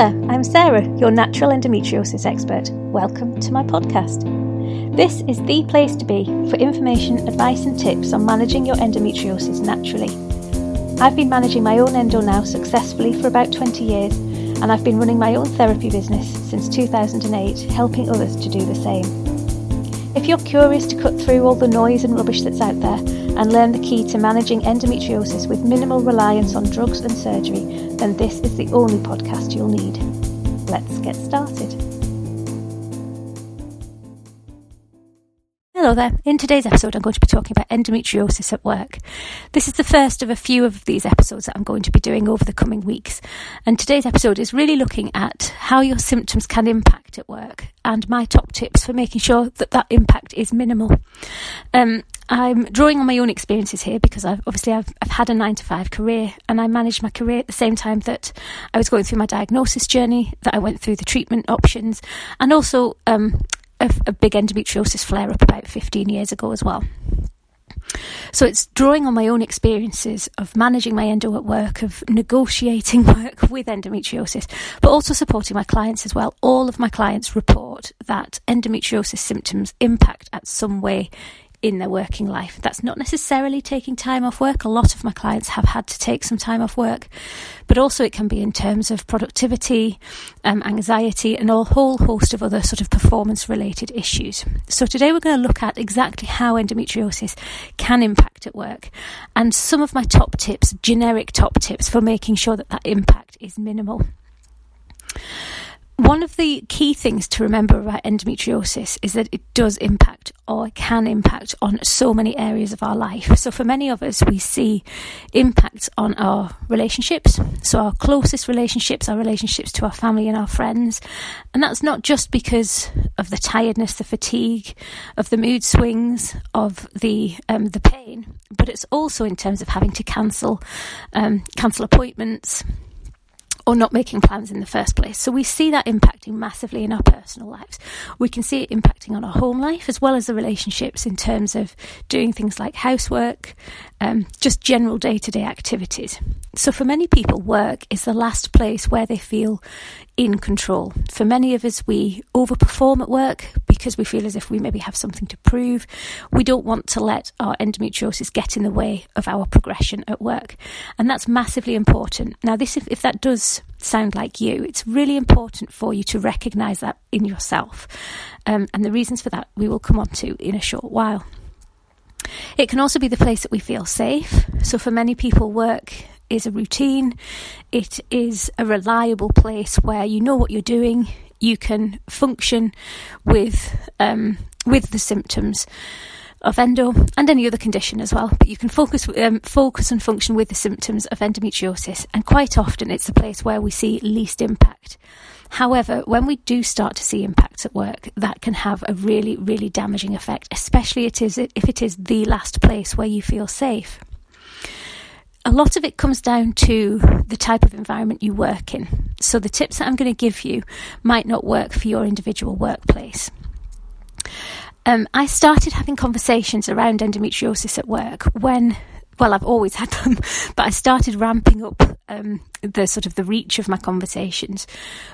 there, I'm Sarah, your natural endometriosis expert. Welcome to my podcast. This is the place to be for information, advice, and tips on managing your endometriosis naturally. I've been managing my own endo now successfully for about 20 years, and I've been running my own therapy business since 2008, helping others to do the same. If you're curious to cut through all the noise and rubbish that's out there and learn the key to managing endometriosis with minimal reliance on drugs and surgery, then this is the only podcast you'll need. Let's get started. Hello there. In today's episode, I'm going to be talking about endometriosis at work. This is the first of a few of these episodes that I'm going to be doing over the coming weeks. And today's episode is really looking at how your symptoms can impact at work and my top tips for making sure that that impact is minimal. Um, I'm drawing on my own experiences here because I've, obviously I've, I've had a nine to five career and I managed my career at the same time that I was going through my diagnosis journey, that I went through the treatment options, and also um, a, a big endometriosis flare up about 15 years ago as well. So it's drawing on my own experiences of managing my endo at work, of negotiating work with endometriosis, but also supporting my clients as well. All of my clients report that endometriosis symptoms impact at some way in their working life. That's not necessarily taking time off work. A lot of my clients have had to take some time off work, but also it can be in terms of productivity, um, anxiety, and a whole host of other sort of performance related issues. So today we're going to look at exactly how endometriosis can impact at work and some of my top tips, generic top tips for making sure that that impact is minimal. One of the key things to remember about endometriosis is that it does impact or can impact on so many areas of our life. So, for many of us, we see impacts on our relationships, so our closest relationships, our relationships to our family and our friends. And that's not just because of the tiredness, the fatigue, of the mood swings, of the um, the pain, but it's also in terms of having to cancel um, cancel appointments or not making plans in the first place. So we see that impacting massively in our personal lives. We can see it impacting on our home life as well as the relationships in terms of doing things like housework, um, just general day to day activities. So for many people, work is the last place where they feel in control. For many of us, we overperform at work because we feel as if we maybe have something to prove. We don't want to let our endometriosis get in the way of our progression at work. And that's massively important. Now, this, if, if that does sound like you, it's really important for you to recognize that in yourself. Um, and the reasons for that we will come on to in a short while. It can also be the place that we feel safe. So, for many people, work is a routine, it is a reliable place where you know what you're doing, you can function with um, with the symptoms of endo and any other condition as well. But you can focus um, focus and function with the symptoms of endometriosis, and quite often it's the place where we see least impact. However, when we do start to see impacts at work, that can have a really, really damaging effect, especially it is if it is the last place where you feel safe a lot of it comes down to the type of environment you work in. So, the tips that I'm going to give you might not work for your individual workplace. Um, I started having conversations around endometriosis at work when well, I've always had them, but I started ramping up um, the sort of the reach of my conversations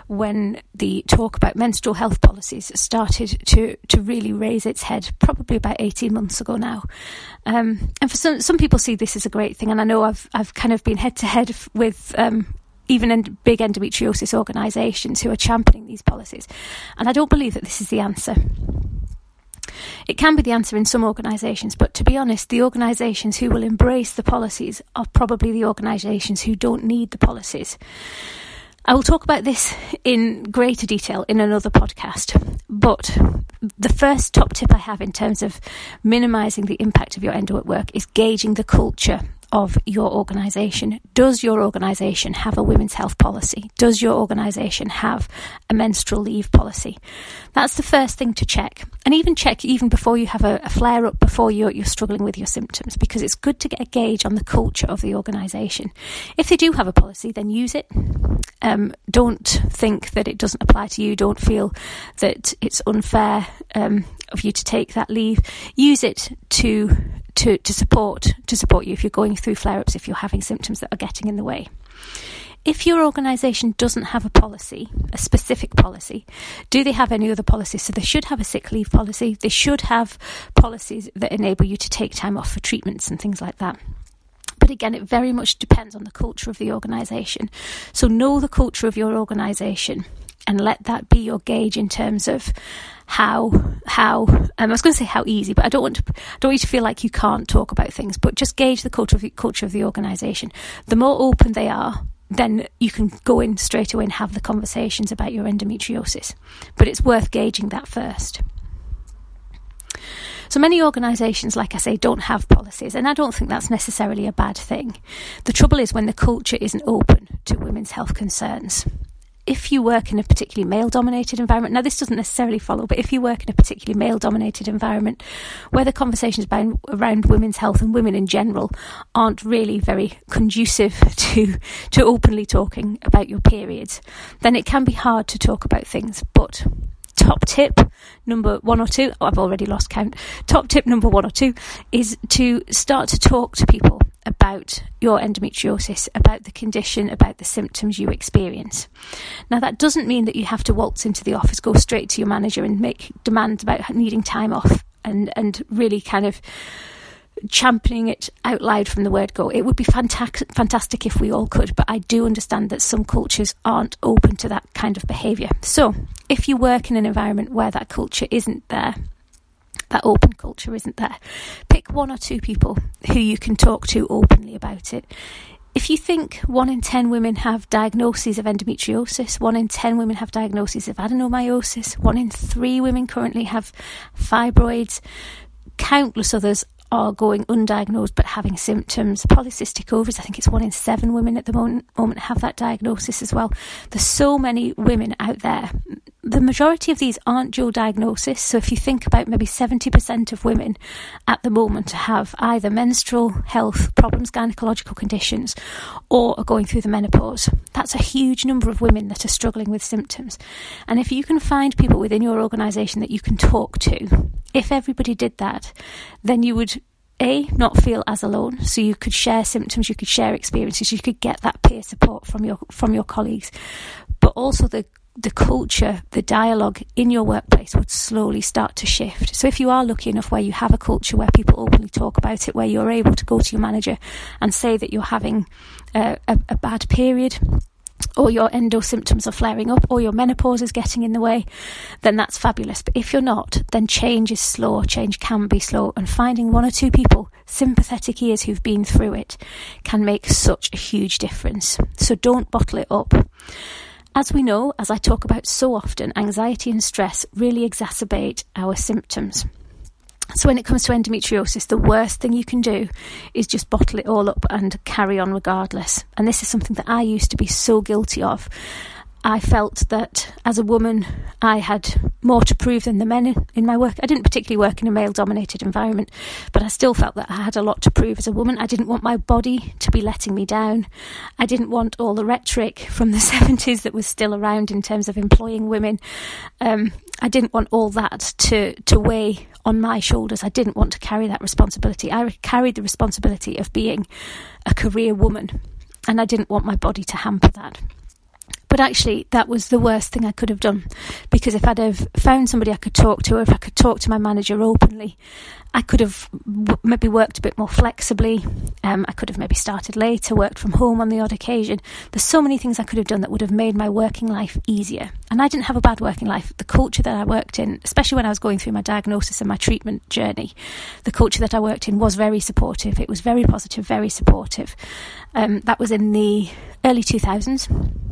when the talk about menstrual health policies started to to really raise its head, probably about eighteen months ago now. Um, and for some some people see this as a great thing, and I know I've I've kind of been head to head with. Um, even in big endometriosis organisations who are championing these policies. And I don't believe that this is the answer. It can be the answer in some organisations, but to be honest, the organisations who will embrace the policies are probably the organisations who don't need the policies. I will talk about this in greater detail in another podcast, but the first top tip I have in terms of minimising the impact of your endo at work is gauging the culture of your organisation. Does your organisation have a women's health policy? Does your organisation have a menstrual leave policy? That's the first thing to check. And even check even before you have a, a flare up, before you're, you're struggling with your symptoms, because it's good to get a gauge on the culture of the organisation. If they do have a policy, then use it. Um, don't think that it doesn't apply to you. Don't feel that it's unfair um, of you to take that leave. Use it to to, to support to support you if you're going through flare ups, if you're having symptoms that are getting in the way. If your organisation doesn't have a policy, a specific policy, do they have any other policies? So they should have a sick leave policy. They should have policies that enable you to take time off for treatments and things like that. But again, it very much depends on the culture of the organisation. So know the culture of your organisation and let that be your gauge in terms of how how um, I was going to say how easy, but I don't want to I don't want you to feel like you can't talk about things. But just gauge the culture of the culture of the organisation. The more open they are, then you can go in straight away and have the conversations about your endometriosis. But it's worth gauging that first. So many organisations, like I say, don't have policies, and I don't think that's necessarily a bad thing. The trouble is when the culture isn't open to women's health concerns if you work in a particularly male dominated environment, now this doesn't necessarily follow, but if you work in a particularly male dominated environment where the conversations about, around women's health and women in general aren't really very conducive to, to openly talking about your periods, then it can be hard to talk about things. But top tip number one or two, oh, I've already lost count. Top tip number one or two is to start to talk to people about your endometriosis, about the condition, about the symptoms you experience. Now, that doesn't mean that you have to waltz into the office, go straight to your manager, and make demands about needing time off and, and really kind of championing it out loud from the word go. It would be fantastic, fantastic if we all could, but I do understand that some cultures aren't open to that kind of behaviour. So, if you work in an environment where that culture isn't there, that open culture isn't there. Pick one or two people who you can talk to openly about it. If you think one in 10 women have diagnoses of endometriosis, one in 10 women have diagnoses of adenomyosis, one in three women currently have fibroids, countless others are going undiagnosed but having symptoms. Polycystic ovaries, I think it's one in seven women at the moment, moment have that diagnosis as well. There's so many women out there. The majority of these aren't dual diagnosis. So if you think about maybe 70% of women at the moment have either menstrual health problems, gynecological conditions, or are going through the menopause, that's a huge number of women that are struggling with symptoms. And if you can find people within your organisation that you can talk to, if everybody did that, then you would a not feel as alone so you could share symptoms you could share experiences you could get that peer support from your from your colleagues but also the the culture, the dialogue in your workplace would slowly start to shift. So, if you are lucky enough where you have a culture where people openly talk about it, where you're able to go to your manager and say that you're having a, a, a bad period, or your endo symptoms are flaring up, or your menopause is getting in the way, then that's fabulous. But if you're not, then change is slow, change can be slow, and finding one or two people, sympathetic ears who've been through it, can make such a huge difference. So don't bottle it up. As we know, as I talk about so often, anxiety and stress really exacerbate our symptoms. So, when it comes to endometriosis, the worst thing you can do is just bottle it all up and carry on regardless. And this is something that I used to be so guilty of. I felt that as a woman, I had more to prove than the men in my work. I didn't particularly work in a male dominated environment, but I still felt that I had a lot to prove as a woman. I didn't want my body to be letting me down. I didn't want all the rhetoric from the 70s that was still around in terms of employing women. Um, I didn't want all that to, to weigh on my shoulders. I didn't want to carry that responsibility. I carried the responsibility of being a career woman, and I didn't want my body to hamper that. But actually, that was the worst thing I could have done because if I'd have found somebody I could talk to, or if I could talk to my manager openly, I could have w- maybe worked a bit more flexibly. Um, I could have maybe started later, worked from home on the odd occasion. There's so many things I could have done that would have made my working life easier. And I didn't have a bad working life. The culture that I worked in, especially when I was going through my diagnosis and my treatment journey, the culture that I worked in was very supportive. It was very positive, very supportive. Um, that was in the early 2000s.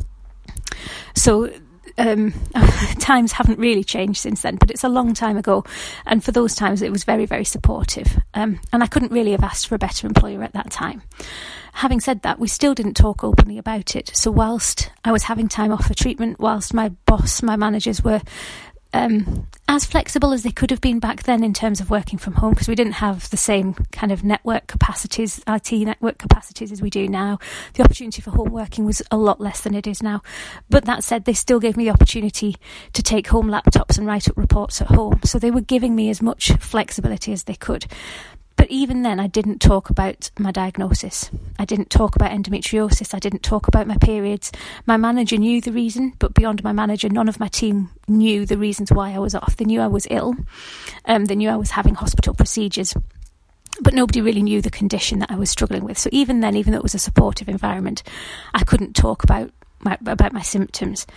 So um, times haven't really changed since then, but it's a long time ago. And for those times, it was very, very supportive. Um, and I couldn't really have asked for a better employer at that time. Having said that, we still didn't talk openly about it. So, whilst I was having time off for treatment, whilst my boss, my managers were um, as flexible as they could have been back then in terms of working from home because we didn't have the same kind of network capacities, IT network capacities as we do now. The opportunity for home working was a lot less than it is now. But that said, they still gave me the opportunity to take home laptops and write up reports at home. So they were giving me as much flexibility as they could. But even then, I didn't talk about my diagnosis. I didn't talk about endometriosis. I didn't talk about my periods. My manager knew the reason, but beyond my manager, none of my team knew the reasons why I was off. They knew I was ill. Um, they knew I was having hospital procedures but nobody really knew the condition that I was struggling with. So even then, even though it was a supportive environment, I couldn't talk about my, about my symptoms.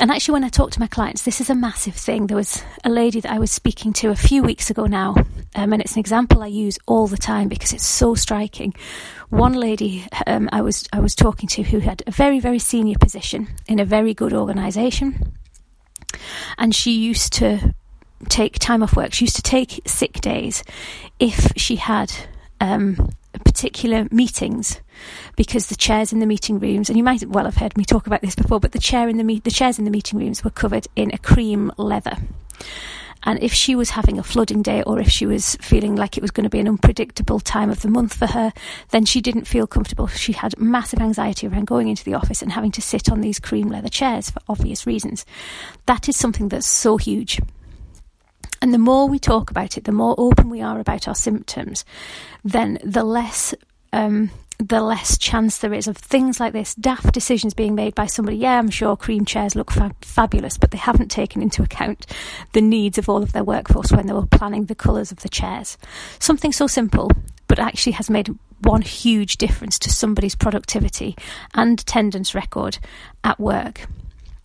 And actually, when I talk to my clients, this is a massive thing. There was a lady that I was speaking to a few weeks ago now, um, and it's an example I use all the time because it's so striking. One lady um, I was I was talking to who had a very very senior position in a very good organisation, and she used to take time off work. She used to take sick days if she had um, particular meetings because the chairs in the meeting rooms, and you might well have heard me talk about this before, but the chair in the me- the chairs in the meeting rooms were covered in a cream leather. And if she was having a flooding day or if she was feeling like it was going to be an unpredictable time of the month for her, then she didn't feel comfortable. She had massive anxiety around going into the office and having to sit on these cream leather chairs for obvious reasons. That is something that's so huge. And the more we talk about it, the more open we are about our symptoms, then the less um, the less chance there is of things like this daft decisions being made by somebody. Yeah, I'm sure cream chairs look fa- fabulous, but they haven't taken into account the needs of all of their workforce when they were planning the colours of the chairs. Something so simple, but actually has made one huge difference to somebody's productivity and attendance record at work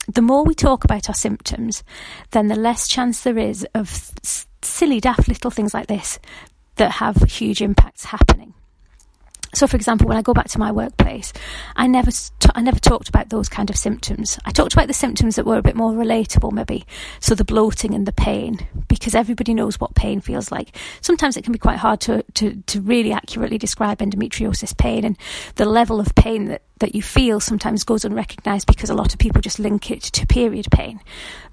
the more we talk about our symptoms, then the less chance there is of s- silly, daft little things like this that have huge impacts happening. So, for example, when I go back to my workplace, I never t- I never talked about those kind of symptoms. I talked about the symptoms that were a bit more relatable, maybe. So the bloating and the pain, because everybody knows what pain feels like. Sometimes it can be quite hard to to, to really accurately describe endometriosis pain, and the level of pain that that you feel sometimes goes unrecognised because a lot of people just link it to period pain.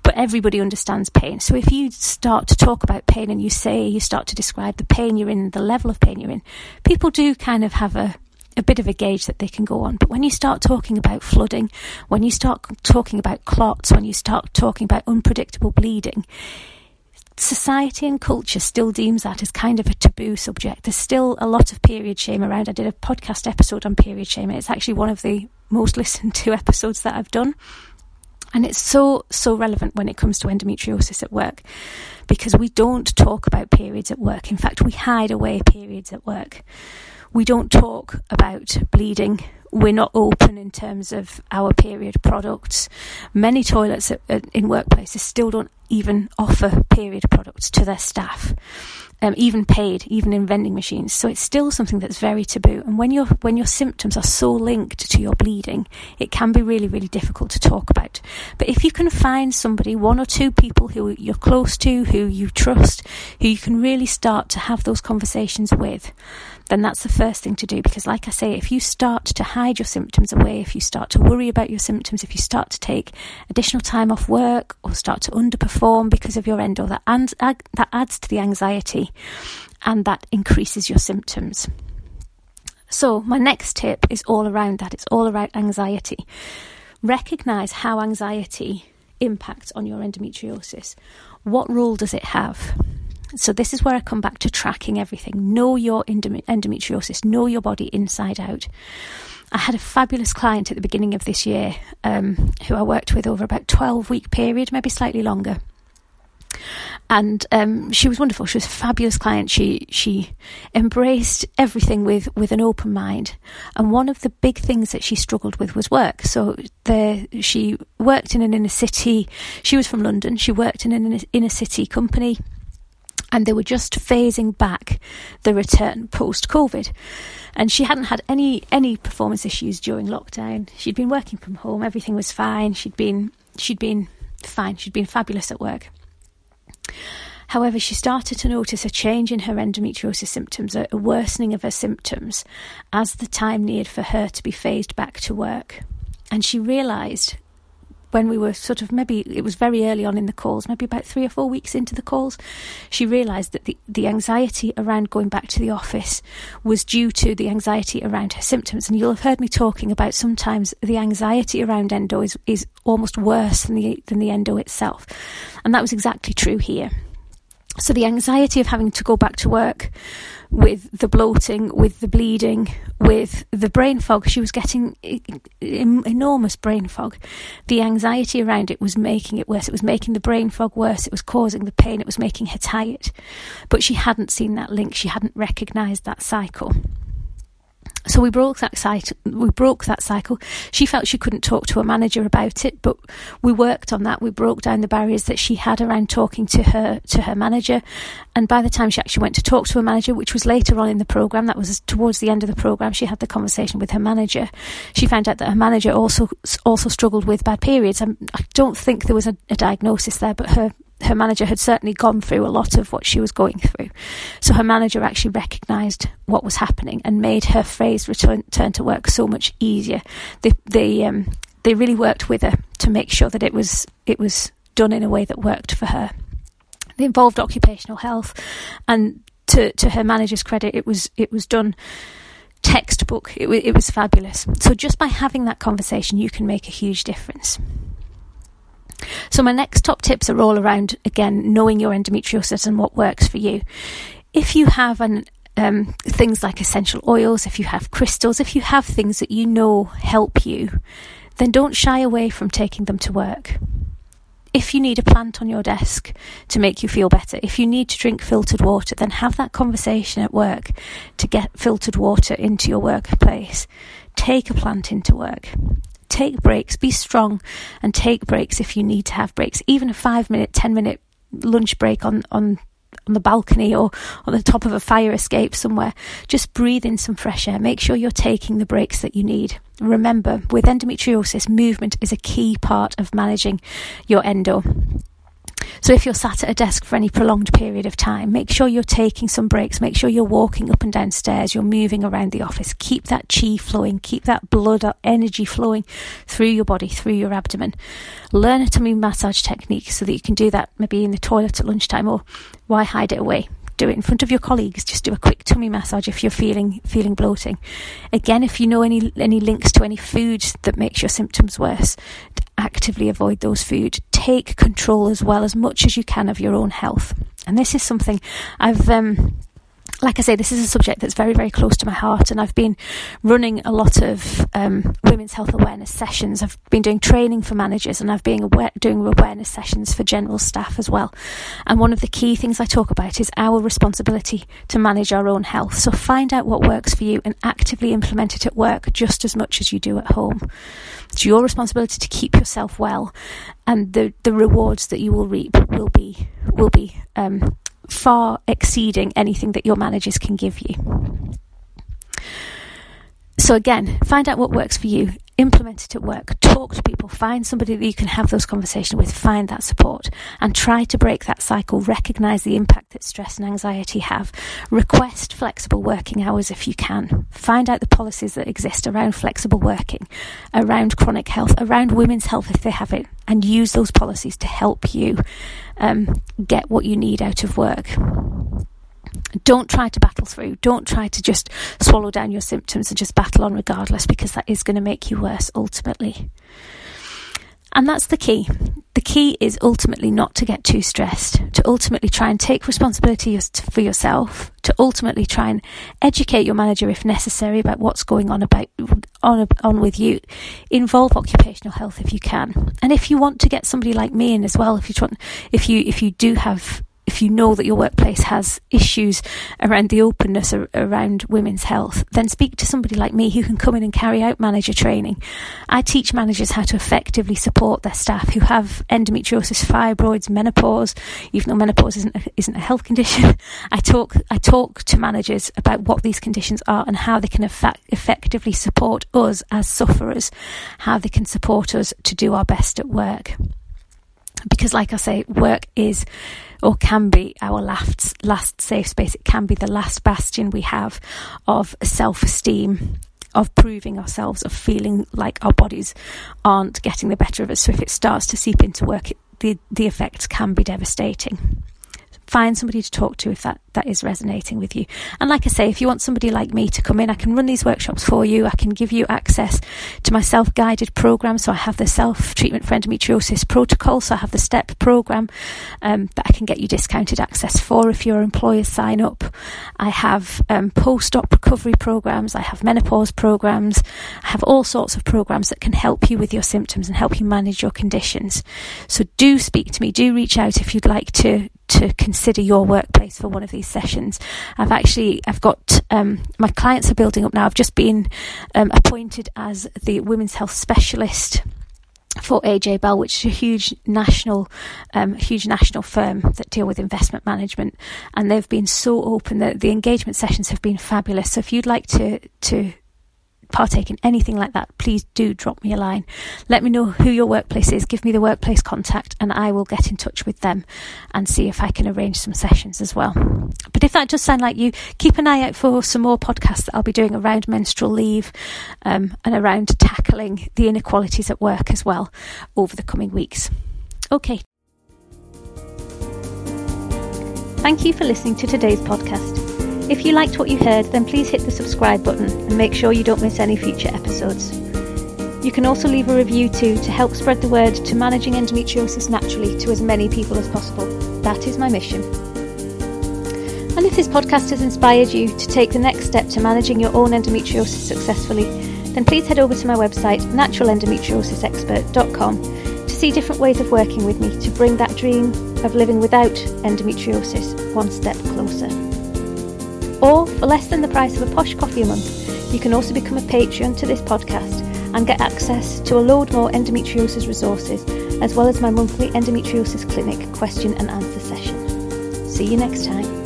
But everybody understands pain. So if you start to talk about pain and you say, you start to describe the pain you're in, the level of pain you're in, people do kind of have a, a bit of a gauge that they can go on. But when you start talking about flooding, when you start talking about clots, when you start talking about unpredictable bleeding, society and culture still deems that as kind of a taboo subject. There's still a lot of period shame around. I did a podcast episode on period shame, and it's actually one of the most listened to episodes that I've done. And it's so, so relevant when it comes to endometriosis at work because we don't talk about periods at work. In fact, we hide away periods at work. We don't talk about bleeding. We're not open in terms of our period products. Many toilets at, at, in workplaces still don't even offer period products to their staff um, even paid, even in vending machines. So it's still something that's very taboo. And when your when your symptoms are so linked to your bleeding, it can be really really difficult to talk about. But if you can find somebody, one or two people who you're close to, who you trust, who you can really start to have those conversations with, then that's the first thing to do. Because, like I say, if you start to hide your symptoms away, if you start to worry about your symptoms, if you start to take additional time off work or start to underperform because of your endo, that, and, that adds to the anxiety and that increases your symptoms. So, my next tip is all around that it's all around anxiety. Recognize how anxiety impacts on your endometriosis. What role does it have? So, this is where I come back to tracking everything. Know your endometriosis, know your body inside out. I had a fabulous client at the beginning of this year um, who I worked with over about 12 week period, maybe slightly longer. And um, she was wonderful. She was a fabulous client. She she embraced everything with, with an open mind. And one of the big things that she struggled with was work. So the she worked in an inner city. She was from London. She worked in an inner city company and they were just phasing back the return post COVID. And she hadn't had any any performance issues during lockdown. She'd been working from home, everything was fine. She'd been she'd been fine. She'd been fabulous at work. However, she started to notice a change in her endometriosis symptoms, a worsening of her symptoms, as the time neared for her to be phased back to work. And she realised when we were sort of maybe it was very early on in the calls, maybe about three or four weeks into the calls, she realised that the, the anxiety around going back to the office was due to the anxiety around her symptoms. And you'll have heard me talking about sometimes the anxiety around endo is, is almost worse than the than the endo itself. And that was exactly true here. So the anxiety of having to go back to work with the bloating, with the bleeding, with the brain fog, she was getting enormous brain fog. The anxiety around it was making it worse. It was making the brain fog worse. It was causing the pain. It was making her tired. But she hadn't seen that link. She hadn't recognised that cycle. So we broke that cycle. We broke that cycle. She felt she couldn't talk to a manager about it, but we worked on that. We broke down the barriers that she had around talking to her to her manager. And by the time she actually went to talk to a manager, which was later on in the program, that was towards the end of the program, she had the conversation with her manager. She found out that her manager also also struggled with bad periods. I don't think there was a, a diagnosis there, but her her manager had certainly gone through a lot of what she was going through. So her manager actually recognised what was happening and made her phase return, return to work so much easier. They they um, they really worked with her to make sure that it was it was done in a way that worked for her. They involved occupational health, and to to her manager's credit, it was it was done textbook. It, it was fabulous. So just by having that conversation, you can make a huge difference. So, my next top tips are all around, again, knowing your endometriosis and what works for you. If you have an um, things like essential oils, if you have crystals, if you have things that you know help you, then don't shy away from taking them to work. If you need a plant on your desk to make you feel better, if you need to drink filtered water, then have that conversation at work to get filtered water into your workplace. Take a plant into work take breaks, be strong, and take breaks if you need to have breaks. Even a five minute, ten minute lunch break on, on on the balcony or on the top of a fire escape somewhere. Just breathe in some fresh air. Make sure you're taking the breaks that you need. Remember, with endometriosis, movement is a key part of managing your endo. So if you're sat at a desk for any prolonged period of time, make sure you're taking some breaks. Make sure you're walking up and down stairs. You're moving around the office. Keep that chi flowing. Keep that blood energy flowing through your body, through your abdomen. Learn a tummy massage technique so that you can do that maybe in the toilet at lunchtime or why hide it away? Do it in front of your colleagues. Just do a quick tummy massage if you're feeling feeling bloating. Again, if you know any any links to any foods that makes your symptoms worse, actively avoid those foods. Take control as well as much as you can of your own health. And this is something I've um, like I say, this is a subject that's very, very close to my heart, and I've been running a lot of um, women's health awareness sessions. I've been doing training for managers, and I've been aware, doing awareness sessions for general staff as well. And one of the key things I talk about is our responsibility to manage our own health. So find out what works for you and actively implement it at work just as much as you do at home. It's your responsibility to keep yourself well, and the the rewards that you will reap will be will be um, far exceeding anything that your managers can give you. So, again, find out what works for you, implement it at work, talk to people, find somebody that you can have those conversations with, find that support, and try to break that cycle. Recognize the impact that stress and anxiety have. Request flexible working hours if you can. Find out the policies that exist around flexible working, around chronic health, around women's health if they have it, and use those policies to help you um, get what you need out of work. Don't try to battle through. Don't try to just swallow down your symptoms and just battle on regardless because that is going to make you worse ultimately. And that's the key. The key is ultimately not to get too stressed, to ultimately try and take responsibility for yourself, to ultimately try and educate your manager if necessary about what's going on about on on with you. Involve occupational health if you can, and if you want to get somebody like me in as well, if you want, if you if you do have if you know that your workplace has issues around the openness around women's health, then speak to somebody like me who can come in and carry out manager training. I teach managers how to effectively support their staff who have endometriosis, fibroids, menopause. Even though menopause isn't a, isn't a health condition, I talk I talk to managers about what these conditions are and how they can effect, effectively support us as sufferers, how they can support us to do our best at work because like I say, work is or can be our last last safe space. It can be the last bastion we have of self esteem, of proving ourselves, of feeling like our bodies aren't getting the better of us. So if it starts to seep into work, it, the the effects can be devastating. Find somebody to talk to if that that is resonating with you. And like I say, if you want somebody like me to come in, I can run these workshops for you. I can give you access to my self guided program. So I have the self treatment for endometriosis protocol. So I have the STEP program um, that I can get you discounted access for if your employers sign up. I have um, post op recovery programs. I have menopause programs. I have all sorts of programs that can help you with your symptoms and help you manage your conditions. So do speak to me. Do reach out if you'd like to to consider your workplace for one of these sessions. I've actually I've got um, my clients are building up now. I've just been um, appointed as the women's health specialist for AJ Bell, which is a huge national, um, huge national firm that deal with investment management, and they've been so open that the engagement sessions have been fabulous. So if you'd like to to partake in anything like that, please do drop me a line. Let me know who your workplace is, give me the workplace contact, and I will get in touch with them and see if I can arrange some sessions as well. But if that does sound like you, keep an eye out for some more podcasts that I'll be doing around menstrual leave um, and around tackling the inequalities at work as well over the coming weeks. Okay. Thank you for listening to today's podcast. If you liked what you heard, then please hit the subscribe button and make sure you don't miss any future episodes. You can also leave a review too to help spread the word to managing endometriosis naturally to as many people as possible. That is my mission. And if this podcast has inspired you to take the next step to managing your own endometriosis successfully, then please head over to my website, naturalendometriosisexpert.com, to see different ways of working with me to bring that dream of living without endometriosis one step closer. Or, for less than the price of a posh coffee a month, you can also become a Patreon to this podcast and get access to a load more endometriosis resources, as well as my monthly endometriosis clinic question and answer session. See you next time.